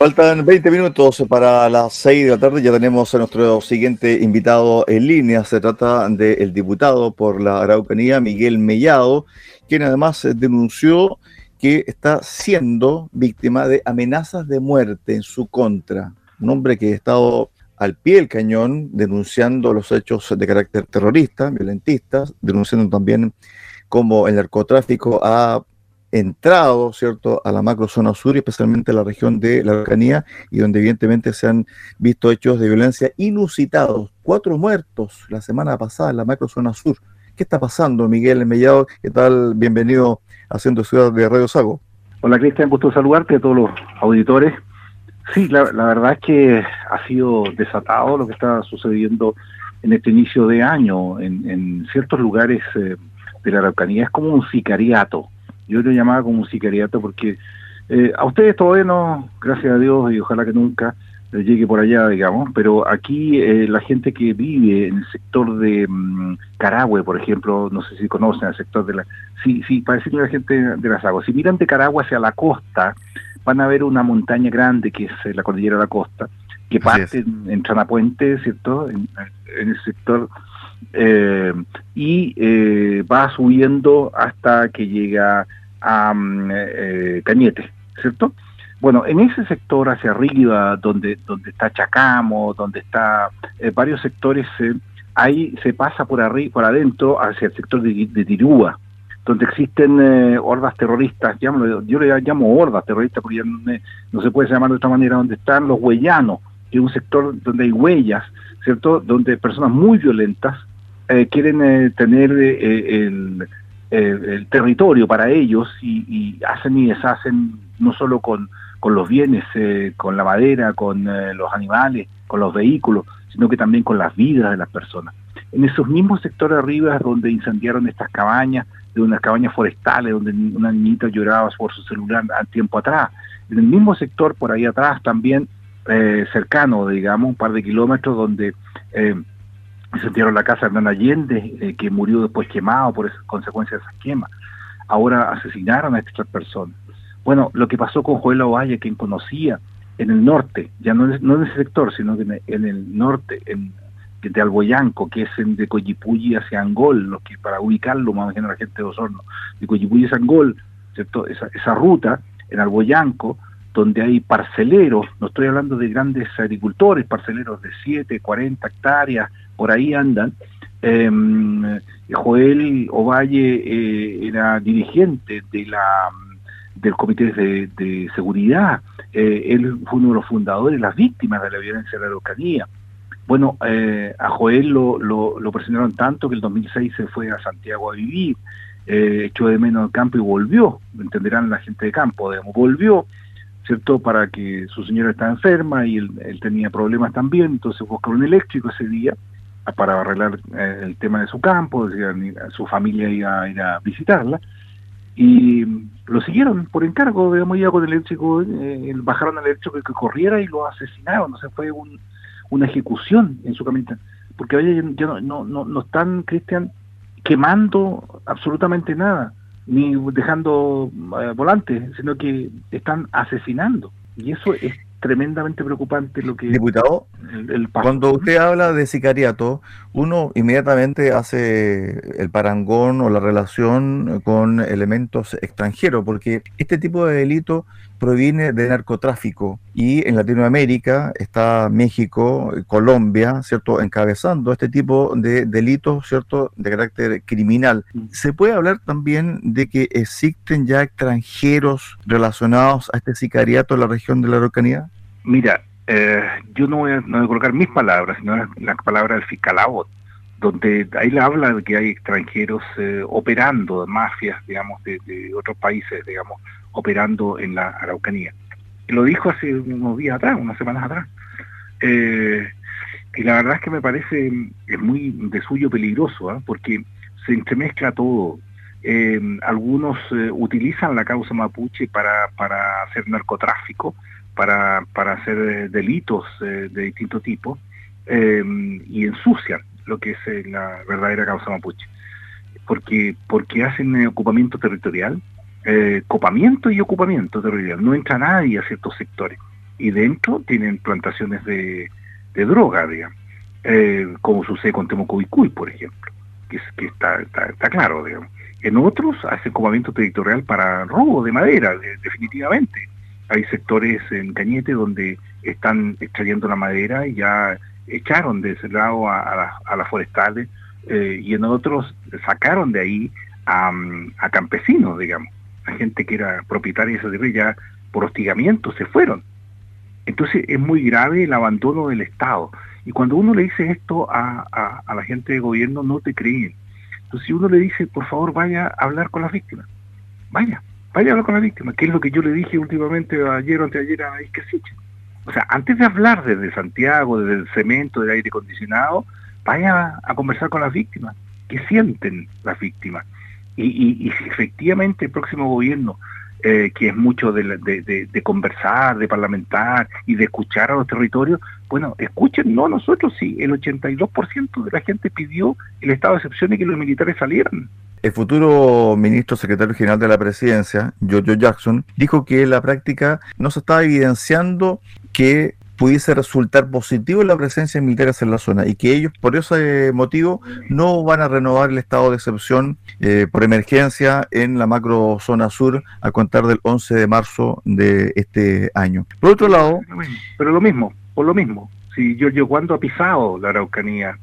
Faltan 20 minutos para las 6 de la tarde. Ya tenemos a nuestro siguiente invitado en línea. Se trata del diputado por la Araucanía, Miguel Mellado, quien además denunció que está siendo víctima de amenazas de muerte en su contra. Un hombre que ha estado al pie del cañón denunciando los hechos de carácter terrorista, violentistas, denunciando también cómo el narcotráfico ha entrado, ¿cierto?, a la macrozona sur y especialmente a la región de la Araucanía y donde evidentemente se han visto hechos de violencia inusitados. Cuatro muertos la semana pasada en la macrozona sur. ¿Qué está pasando, Miguel Mellado? ¿Qué tal? Bienvenido a Centro Ciudad de Radio Sago. Hola, Cristian, gusto saludarte a todos los auditores. Sí, la, verdad es que ha sido desatado lo que está sucediendo en este inicio de año en, ciertos lugares eh, de la Araucanía. Es como un sicariato yo lo llamaba como un sicariato porque eh, a ustedes todavía no, gracias a Dios y ojalá que nunca llegue por allá, digamos, pero aquí eh, la gente que vive en el sector de um, Carahue, por ejemplo, no sé si conocen el sector de la... Sí, sí, para decirle a la gente de las aguas, si miran de Carahue hacia la costa, van a ver una montaña grande que es eh, la cordillera de la costa, que parte en, en Tranapuente, ¿cierto? En, en el sector eh, y eh, va subiendo hasta que llega a mm, eh, Cañete, ¿cierto? Bueno, en ese sector hacia arriba, donde, donde está Chacamo, donde está eh, varios sectores, eh, ahí se pasa por arriba, por adentro hacia el sector de, Tirúa, donde existen hordas terroristas, yo le llamo hordas terroristas porque ya no, se puede llamar de otra manera, donde están los huellanos, que es un sector donde hay huellas, ¿cierto? Donde personas muy violentas quieren tener el eh, el territorio para ellos y, hacen y deshacen no solo con, con los bienes, eh, con la madera, con eh, los animales, con los vehículos, sino que también con las vidas de las personas. En esos mismos sectores arriba donde incendiaron estas cabañas, de unas cabañas forestales donde una niñita lloraba por su celular al tiempo atrás. En el mismo sector por ahí atrás también, cercano, digamos, un par de kilómetros, donde incendiaron la casa de Hernán Allende, eh, que murió después quemado por consecuencias de esas quemas. Ahora asesinaron a estas personas. Bueno, lo que pasó con Joel Ovalle, quien conocía en el norte, ya no, no en ese sector, sino que en el norte, en, de Alboyanco, que es en, de Coyipulli hacia Angol, lo que para ubicarlo más menos la gente de Osorno, de Coyipulli hacia Angol, ¿cierto? Esa, esa ruta, en Alboyanco, donde hay parceleros, no estoy hablando de grandes agricultores, parceleros de 7, 40 hectáreas, por ahí andan. Em, Joel Ovalle eh, era dirigente de la del Comité de, Seguridad, eh, él fue uno de los fundadores, las víctimas de la violencia de la Araucanía. Bueno, eh, a Joel lo, lo, presionaron tanto que el 2006 se fue a Santiago a vivir, echó de menos el campo y volvió, entenderán la gente de campo, volvió, ¿cierto? Para que su señora estaba enferma y él, él tenía problemas también, entonces buscó un eléctrico ese día, para arreglar eh, el tema de su campo, su familia iba a ir a visitarla, y lo siguieron por encargo, digamos, ya con el eléctrico, eh, bajaron al eléctrico que, corriera y lo asesinaron, o sea, fue una ejecución en su camita, porque oye, ya no, no, no, no están, Cristian, quemando absolutamente nada, ni dejando eh, volantes, sino que están asesinando, y eso es tremendamente preocupante lo que... Diputado, el, cuando usted habla de sicariato, uno inmediatamente hace el parangón o la relación con elementos extranjeros, porque este tipo de delito proviene de narcotráfico y en Latinoamérica está México, Colombia, ¿cierto?, encabezando este tipo de delitos, ¿cierto?, de carácter criminal. ¿Se puede hablar también de que existen ya extranjeros relacionados a este sicariato en la región de la Araucanía? Mira, eh, yo no voy, a, colocar mis palabras, sino las palabras del fiscal Abbott, donde ahí le habla de que hay extranjeros eh, operando, mafias, digamos, de, otros países, digamos, operando en la Araucanía. Lo dijo hace unos días atrás, unas semanas atrás. Eh, y la verdad es que me parece es muy de suyo peligroso, ¿ah? porque se entremezcla todo. algunos utilizan la causa mapuche para, para hacer narcotráfico, para, para hacer eh, delitos eh, de distinto tipo eh, y ensucian lo que es la verdadera causa mapuche. Porque, porque hacen ocupamiento territorial, copamiento y ocupamiento territorial. No entra nadie a ciertos sectores. y dentro tienen plantaciones de, droga, digamos, eh, como sucede con Temocovicuy, por ejemplo, que, está, claro, digamos. En otros hace comamiento territorial para robo de madera, definitivamente. Hay sectores en Cañete donde están extrayendo la madera y ya echaron de ese lado a, las forestales eh, y en otros sacaron de ahí a, a, campesinos, digamos, a gente que era propietaria de esa tierra ya por hostigamiento se fueron. Entonces es muy grave el abandono del Estado. Y cuando uno le dice esto a, a, la gente de gobierno, no te creen. Entonces si uno le dice, por favor, vaya a hablar con las víctimas, vaya, vaya a hablar con las víctimas, que es lo que yo le dije últimamente ayer o anteayer a Isquesiche. O sea, antes de hablar desde Santiago, desde el cemento, del aire acondicionado, vaya a, conversar con las víctimas, que sienten las víctimas. Y, y, si efectivamente el próximo gobierno, eh, que es mucho de, de, de, conversar, de parlamentar y de escuchar a los territorios, bueno, escuchen, no nosotros sí, el 82% de la gente pidió el estado de excepción y que los militares salieran. El futuro ministro secretario general de la presidencia, Giorgio Jackson, dijo que la práctica no se estaba evidenciando que pudiese resultar positivo la presencia de militares en la zona y que ellos por ese motivo no van a renovar el estado de excepción eh, por emergencia en la macro zona sur a contar del 11 de marzo de este año. Por otro lado... Pero lo mismo, por lo mismo. Si yo, ¿cuándo ha pisado la Araucanía?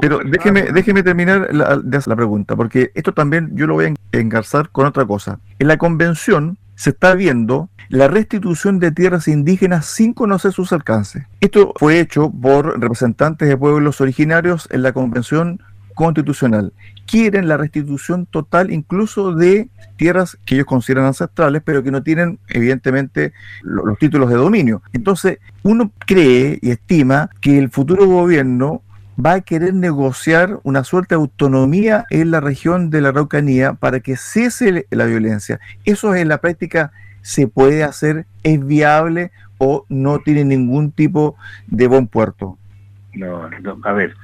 Pero déjeme, déjeme terminar la, la pregunta, porque esto también yo lo voy a engarzar con otra cosa. En la convención se está viendo la restitución de tierras indígenas sin conocer sus alcances. Esto fue hecho por representantes de pueblos originarios en la Convención Constitucional. Quieren la restitución total incluso de tierras que ellos consideran ancestrales, pero que no tienen evidentemente los títulos de dominio. Entonces, uno cree y estima que el futuro gobierno va a querer negociar una suerte de autonomía en la región de la Araucanía para que cese la violencia. Eso es en la práctica se puede hacer, es viable o no tiene ningún tipo de buen puerto? No, a ver,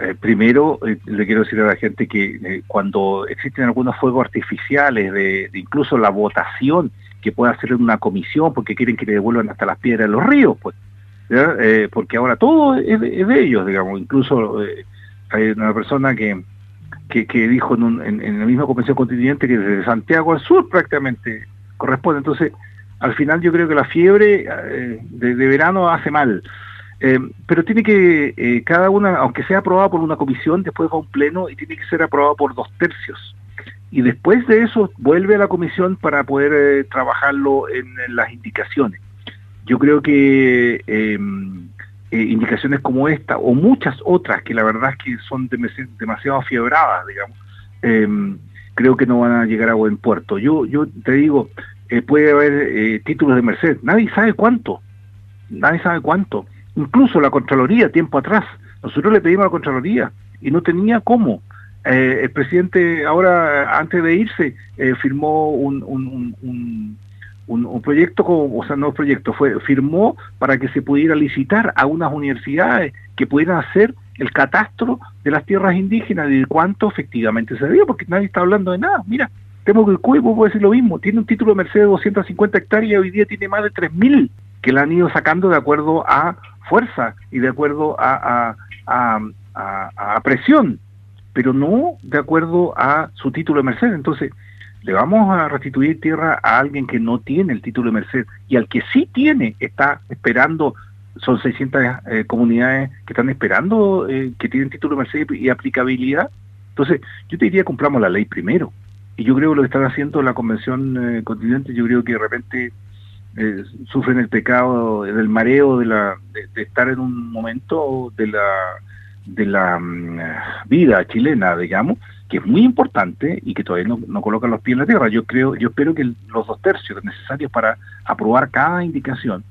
eh, primero eh, le quiero decir a la gente que eh, cuando existen algunos fuegos artificiales, de, incluso la votación que puede hacer una comisión porque quieren que le devuelvan hasta las piedras de los ríos, pues, porque ahora todo es de, ellos, digamos, incluso hay una persona que, que, dijo en, en, la misma convención constituyente que desde Santiago al sur prácticamente corresponde. Entonces, al final yo creo que la fiebre eh, de, verano hace mal. Eh, pero tiene que, eh, cada una, aunque sea aprobada por una comisión, después va a un pleno y tiene que ser aprobada por dos tercios. Y después de eso vuelve a la comisión para poder trabajarlo en, las indicaciones. Yo creo que em, indicaciones como esta o muchas otras que la verdad es que son demasiado fiebradas, digamos, em, creo que no van a llegar a buen puerto. Yo, yo te digo, eh, puede haber eh, títulos de merced. Nadie sabe cuánto. Nadie sabe cuánto. Incluso la Contraloría, tiempo atrás. Nosotros le pedimos a la Contraloría y no tenía cómo. Eh, el presidente ahora, antes de irse, firmó un, un, un, proyecto, o sea, no proyecto, fue firmó para que se pudiera licitar a unas universidades que pudieran hacer el catastro de las tierras indígenas de cuánto efectivamente se dio, porque nadie está hablando de nada. Mira, tengo que el Cuevo puede decir lo mismo, tiene un título de Mercedes de 250 hectáreas y hoy día tiene más de 3.000 que la han ido sacando de acuerdo a fuerza y de acuerdo a, a, presión, pero no de acuerdo a su título de Mercedes. Entonces, le vamos a restituir tierra a alguien que no tiene el título de Mercedes y al que sí tiene, está esperando, son 600 eh, comunidades que están esperando eh, que tienen título de Mercedes y aplicabilidad. Entonces, yo te diría, compramos la ley primero y yo creo que lo que están haciendo la Convención eh, Continente, yo creo que de repente eh, sufren el pecado del mareo de, la, de, estar en un momento de la, de la mm, vida chilena, digamos, que es muy importante y que todavía no, no colocan los pies en la tierra. Yo creo, yo espero que los dos tercios necesarios para aprobar cada indicación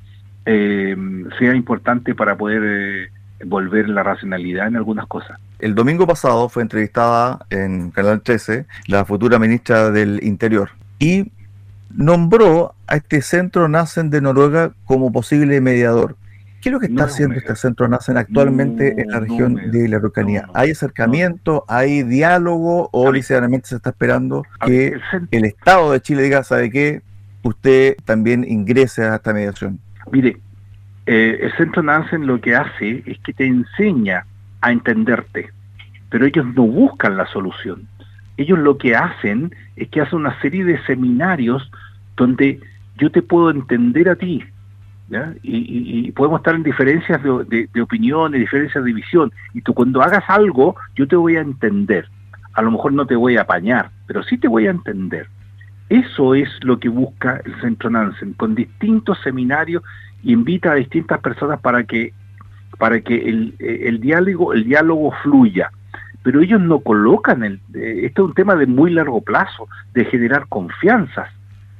eh, sea importante para poder eh, volver la racionalidad en algunas cosas. El domingo pasado fue entrevistada en Canal 13 la futura ministra del Interior y nombró a este centro Nacen de Noruega como posible mediador. ¿Qué es lo que está haciendo este centro Nacen actualmente en la región de la Araucanía? ¿Hay acercamiento, hay diálogo o literalmente se está esperando que el Estado de Chile diga, ¿sabe qué? Usted también ingrese a esta mediación. Mire, eh, el Centro Nansen lo que hace es que te enseña a entenderte, pero ellos no buscan la solución. Ellos lo que hacen es que hacen una serie de seminarios donde yo te puedo entender a ti, y, podemos estar en diferencias de, opinión, diferencias de visión, y tú cuando hagas algo, yo te voy a entender. A lo mejor no te voy a apañar, pero sí te voy a entender. Eso es lo que busca el Centro Nansen, con distintos seminarios, invita a distintas personas para que, para que el, el diálogo, el diálogo fluya. Pero ellos no colocan el, esto es un tema de muy largo plazo, de generar confianzas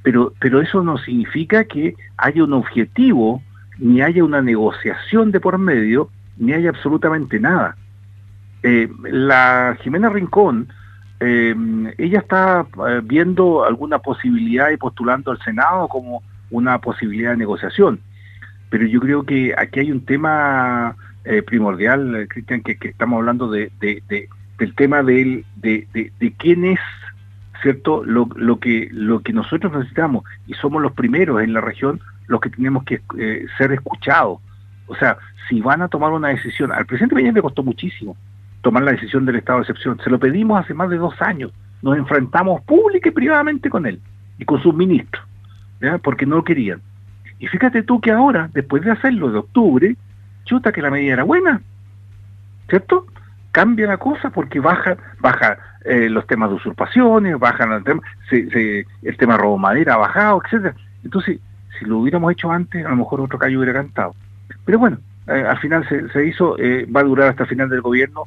pero, pero eso no significa que haya un objetivo, ni haya una negociación de por medio, ni haya absolutamente nada. Eh, la Jimena Rincón, eh, ella está eh, viendo alguna posibilidad y postulando al Senado como una posibilidad de negociación. Pero yo creo que aquí hay un tema primordial, Cristian, que, estamos hablando de, del tema de, de quién es ¿cierto? Lo, lo, que, lo que nosotros necesitamos, y somos los primeros en la región los que tenemos que eh, ser escuchados. O sea, si van a tomar una decisión, al presidente Peña le costó muchísimo tomar la decisión del estado de excepción. Se lo pedimos hace más de dos años. Nos enfrentamos pública y privadamente con él y con sus ministros, porque no lo querían. Y fíjate tú que ahora, después de hacerlo de octubre, chuta que la medida era buena, ¿cierto? Cambia la cosa porque baja, baja eh, los temas de usurpaciones, bajan el tema, el tema robo madera ha bajado, etcétera. Entonces, si lo hubiéramos hecho antes, a lo mejor otro callo hubiera cantado. Pero bueno, eh, al final se, hizo, eh, va a durar hasta el final del gobierno,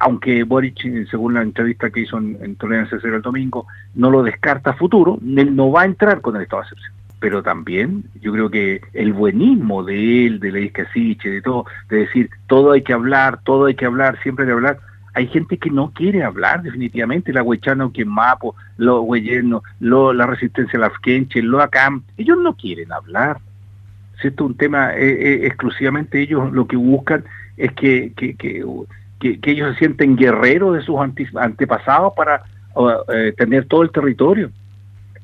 aunque Boric, según la entrevista que hizo en, en Tolerancia el domingo, no lo descarta futuro, él no va a entrar con el estado de excepción. Pero también yo creo que el buenismo de él, de Ley Casiche, de todo, de decir todo hay que hablar, todo hay que hablar, siempre hay que hablar, hay gente que no quiere hablar definitivamente, la huechano que mapo, lo hueyeno, lo, la resistencia a la Afkenche, lo acam, ellos no quieren hablar. Esto es un tema eh, eh, exclusivamente ellos lo que buscan es que, que, que, que, ellos se sienten guerreros de sus antepasados para eh, tener todo el territorio.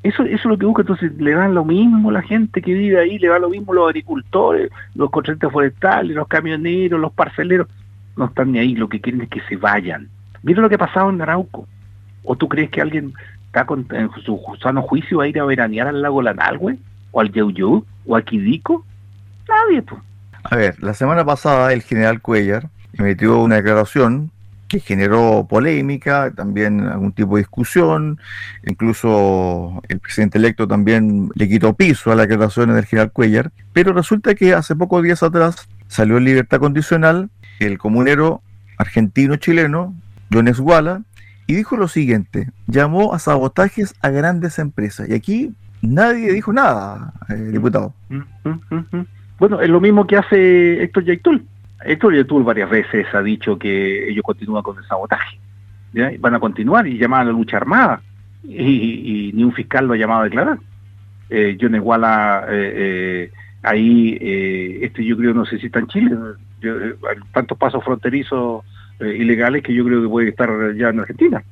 Eso, eso es lo que busca, entonces le dan lo mismo la gente que vive ahí, le da lo mismo los agricultores, los contratistas forestales, los camioneros, los parceleros, no están ni ahí, lo que quieren es que se vayan. Mira lo que ha pasado en Arauco. ¿O tú crees que alguien está con, en su sano juicio a ir a veranear al lago Lanalgüe? ¿O al Yeuyú? ¿O a Quidico? Nadie, pues. A ver, la semana pasada el general Cuellar emitió una declaración que generó polémica, también algún tipo de discusión, incluso el presidente electo también le quitó piso a las declaraciones del general Cuellar, pero resulta que hace pocos días atrás salió en libertad condicional el comunero argentino-chileno, John Esguala, y dijo lo siguiente, llamó a sabotajes a grandes empresas. Y aquí nadie dijo nada, eh, diputado. Mm, mm, mm, bueno, es lo mismo que hace Héctor Yaitul. Héctor Yaitul varias veces ha dicho que ellos continúan con el sabotaje. Van a continuar y llaman a la lucha armada. Y, ni un fiscal lo ha llamado a declarar. Eh, John Esguala, eh, eh, ahí, este yo creo, no sé si está en Chile, eh, tantos pasos fronterizos eh, ilegales que yo creo que puede estar ya en Argentina.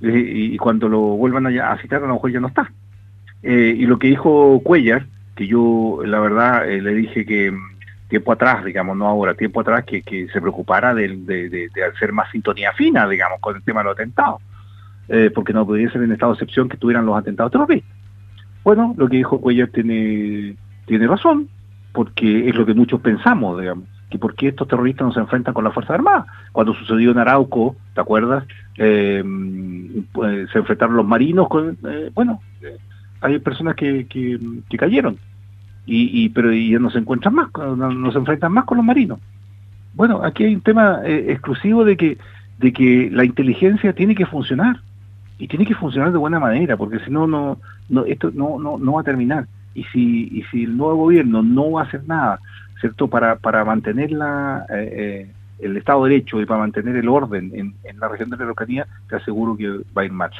y, cuando lo vuelvan a, citar, a lo mejor ya no está. Eh, y lo que dijo Cuellar, que yo la verdad le dije que mm, tiempo atrás, digamos, no ahora, tiempo atrás, que, se preocupara de, hacer más sintonía fina, digamos, con el tema de los atentados. porque no podía ser en estado de excepción que tuvieran los atentados terroristas. Bueno, lo que dijo Cuellar tiene, tiene razón, porque es lo que muchos pensamos, digamos que por qué estos terroristas no se enfrentan con la Fuerza Armada. Cuando sucedió en Arauco, ¿te acuerdas? Eh, pues, se enfrentaron los marinos con, eh, bueno, hay personas que, que, cayeron, y, y, pero ya no se encuentran más, no, se enfrentan más con los marinos. Bueno, aquí hay un tema eh, exclusivo de que, de que la inteligencia tiene que funcionar, y tiene que funcionar de buena manera, porque si no, no, no esto no, no, no va a terminar. Y si, y si el nuevo gobierno no va a hacer nada Para, para mantener la, eh, eh, el Estado de Derecho y para mantener el orden en, la región de la Araucanía, te aseguro que va a ir mal.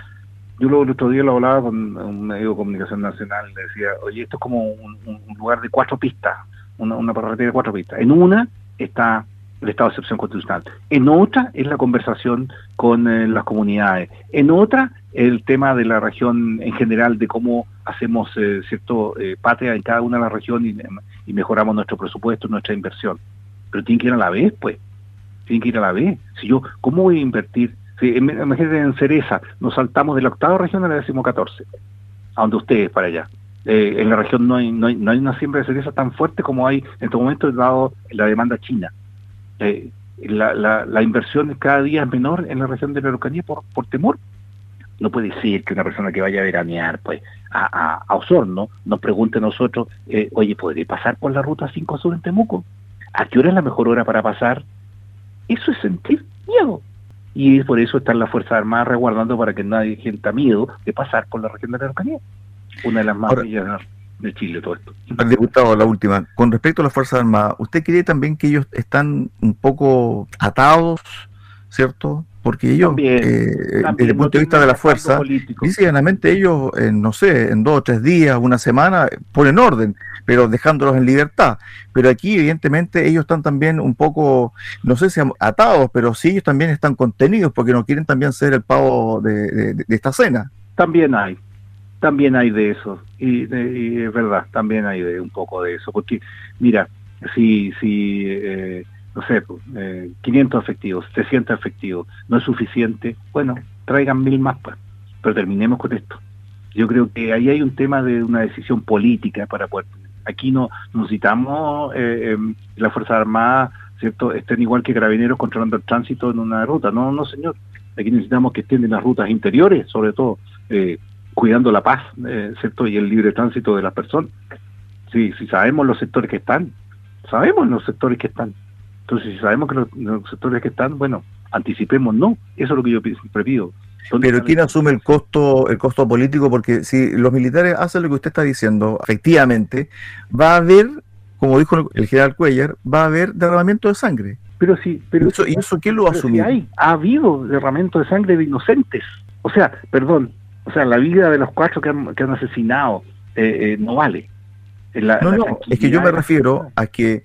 Yo lo, el otro día lo hablaba con un medio de comunicación nacional, decía, oye, esto es como un, lugar de cuatro pistas, una, una de cuatro pistas. En una está el estado de excepción constitucional. En otra es la conversación con eh, las comunidades. En otra el tema de la región en general, de cómo hacemos cierto patria en cada una de las regiones y mejoramos nuestro presupuesto, nuestra inversión. Pero tienen que ir a la vez, pues. Tienen que ir a la vez. Si yo, ¿cómo voy a invertir? Si, imagínense en Cereza, nos saltamos de la octava región a la decimocatorce, a donde ustedes para allá. Eh, en la región no hay, no, hay, no hay una siembra de cereza tan fuerte como hay en este momento dado la demanda china. Eh, la, la, la, inversión cada día es menor en la región de la Araucanía por, por temor. No puede ser que una persona que vaya a veranear pues, a, a, Osorno nos pregunte a nosotros, eh, oye, ¿podría pasar por la ruta 5 Sur en Temuco? ¿A qué hora es la mejor hora para pasar? Eso es sentir miedo. Y por eso están las Fuerzas Armadas resguardando para que nadie sienta miedo de pasar por la región de la Araucanía. Una de las más bellas de Chile, todo esto. Diputado, la última. Con respecto a las Fuerzas Armadas, ¿usted cree también que ellos están un poco atados, ¿cierto? Porque ellos, eh, desde el punto de vista de la fuerza, llanamente ellos, no sé, en dos o tres días, una semana, ponen orden, pero dejándolos en libertad. Pero aquí, evidentemente, ellos están también un poco, no sé si atados, pero sí ellos también están contenidos porque no quieren también ser el pavo de, de esta cena. También hay, también hay de eso, y, es verdad, también hay de un poco de eso, porque mira, si, si eh, no sé, eh, 500 efectivos, 300 efectivos, no es suficiente, bueno, traigan mil más, pues, pero terminemos con esto. Yo creo que ahí hay un tema de una decisión política para poder... Aquí no necesitamos eh, em, la Fuerza Armada, ¿cierto? Estén igual que carabineros controlando el tránsito en una ruta. No, no, señor. Aquí necesitamos que estén en las rutas interiores, sobre todo. Eh, cuidando la paz, eh, ¿cierto? Y el libre tránsito de las personas. Si, si sabemos los sectores que están, sabemos los sectores que están. Entonces, si sabemos que los, sectores que están, bueno, anticipemos, no. Eso es lo que yo siempre pido. Pero ¿quién asume el costo, el costo político? Porque si los militares hacen lo que usted está diciendo, efectivamente, va a haber, como dijo el general Cuellar, va a haber derramamiento de sangre. Pero sí, pero eso, ¿y eso quién lo va a asumir? hay, ha habido derramamiento de sangre de inocentes. O sea, perdón, o sea, la vida de los cuatro que han, que han asesinado eh, eh, no vale. no, no, es que yo me refiero a que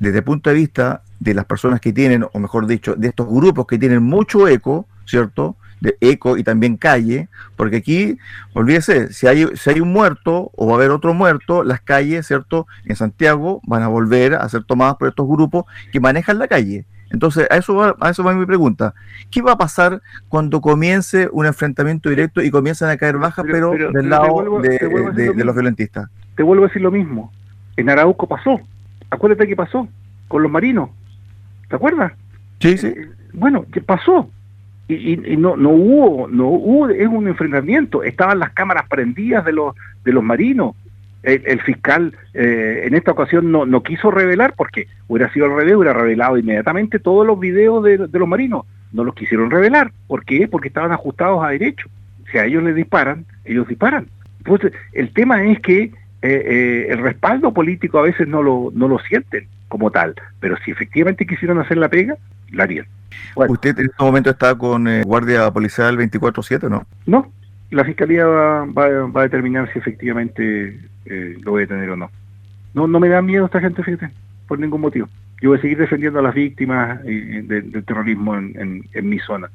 desde el punto de vista de las personas que tienen, o mejor dicho, de estos grupos que tienen mucho eco, ¿cierto? De eco y también calle, porque aquí, olvídese, si hay, si hay un muerto o va a haber otro muerto, las calles, ¿cierto? En Santiago van a volver a ser tomadas por estos grupos que manejan la calle. Entonces, a eso, va, a eso va mi pregunta. ¿Qué va a pasar cuando comience un enfrentamiento directo y comiencen a caer bajas, pero, del lado de, los violentistas? Te vuelvo a decir lo mismo. En Arauco pasó. Acuérdate que pasó con los marinos. ¿Te acuerdas? Sí, sí. Eh, bueno, ¿qué pasó? Y, no, no hubo, no hubo, es un enfrentamiento. Estaban las cámaras prendidas de los, de los marinos el, fiscal eh, en esta ocasión no, no quiso revelar porque hubiera sido al revés, hubiera revelado inmediatamente todos los videos de, los marinos. No los quisieron revelar. ¿Por qué? Porque estaban ajustados a derecho. Si a ellos les disparan, ellos disparan. Entonces, el tema es que eh, eh, el respaldo político a veces no lo, no lo sienten como tal, pero si efectivamente quisieron hacer la pega, la harían. ¿Usted en este momento está con guardia policial 24-7, no? No, la fiscalía va, va, a determinar si efectivamente eh, lo voy a tener o no. No, no me da miedo esta gente, fíjate, por ningún motivo. Yo voy a seguir defendiendo a las víctimas eh, del terrorismo en, en, mi zona,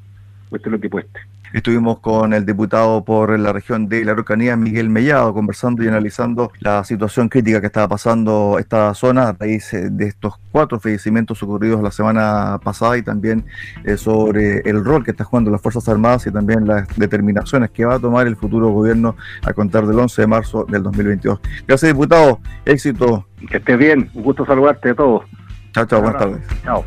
cueste lo que cueste. Estuvimos con el diputado por la región de la Araucanía, Miguel Mellado, conversando y analizando la situación crítica que estaba pasando esta zona a raíz eh, de estos cuatro fallecimientos ocurridos la semana pasada y también eh, sobre el rol que está jugando las Fuerzas Armadas y también las determinaciones que va a tomar el futuro gobierno a contar del 11 de marzo del 2022. Gracias, diputado. Éxito. Que estés bien. Un gusto saludarte a todos. Chao, chao. Buenas tardes. Chao.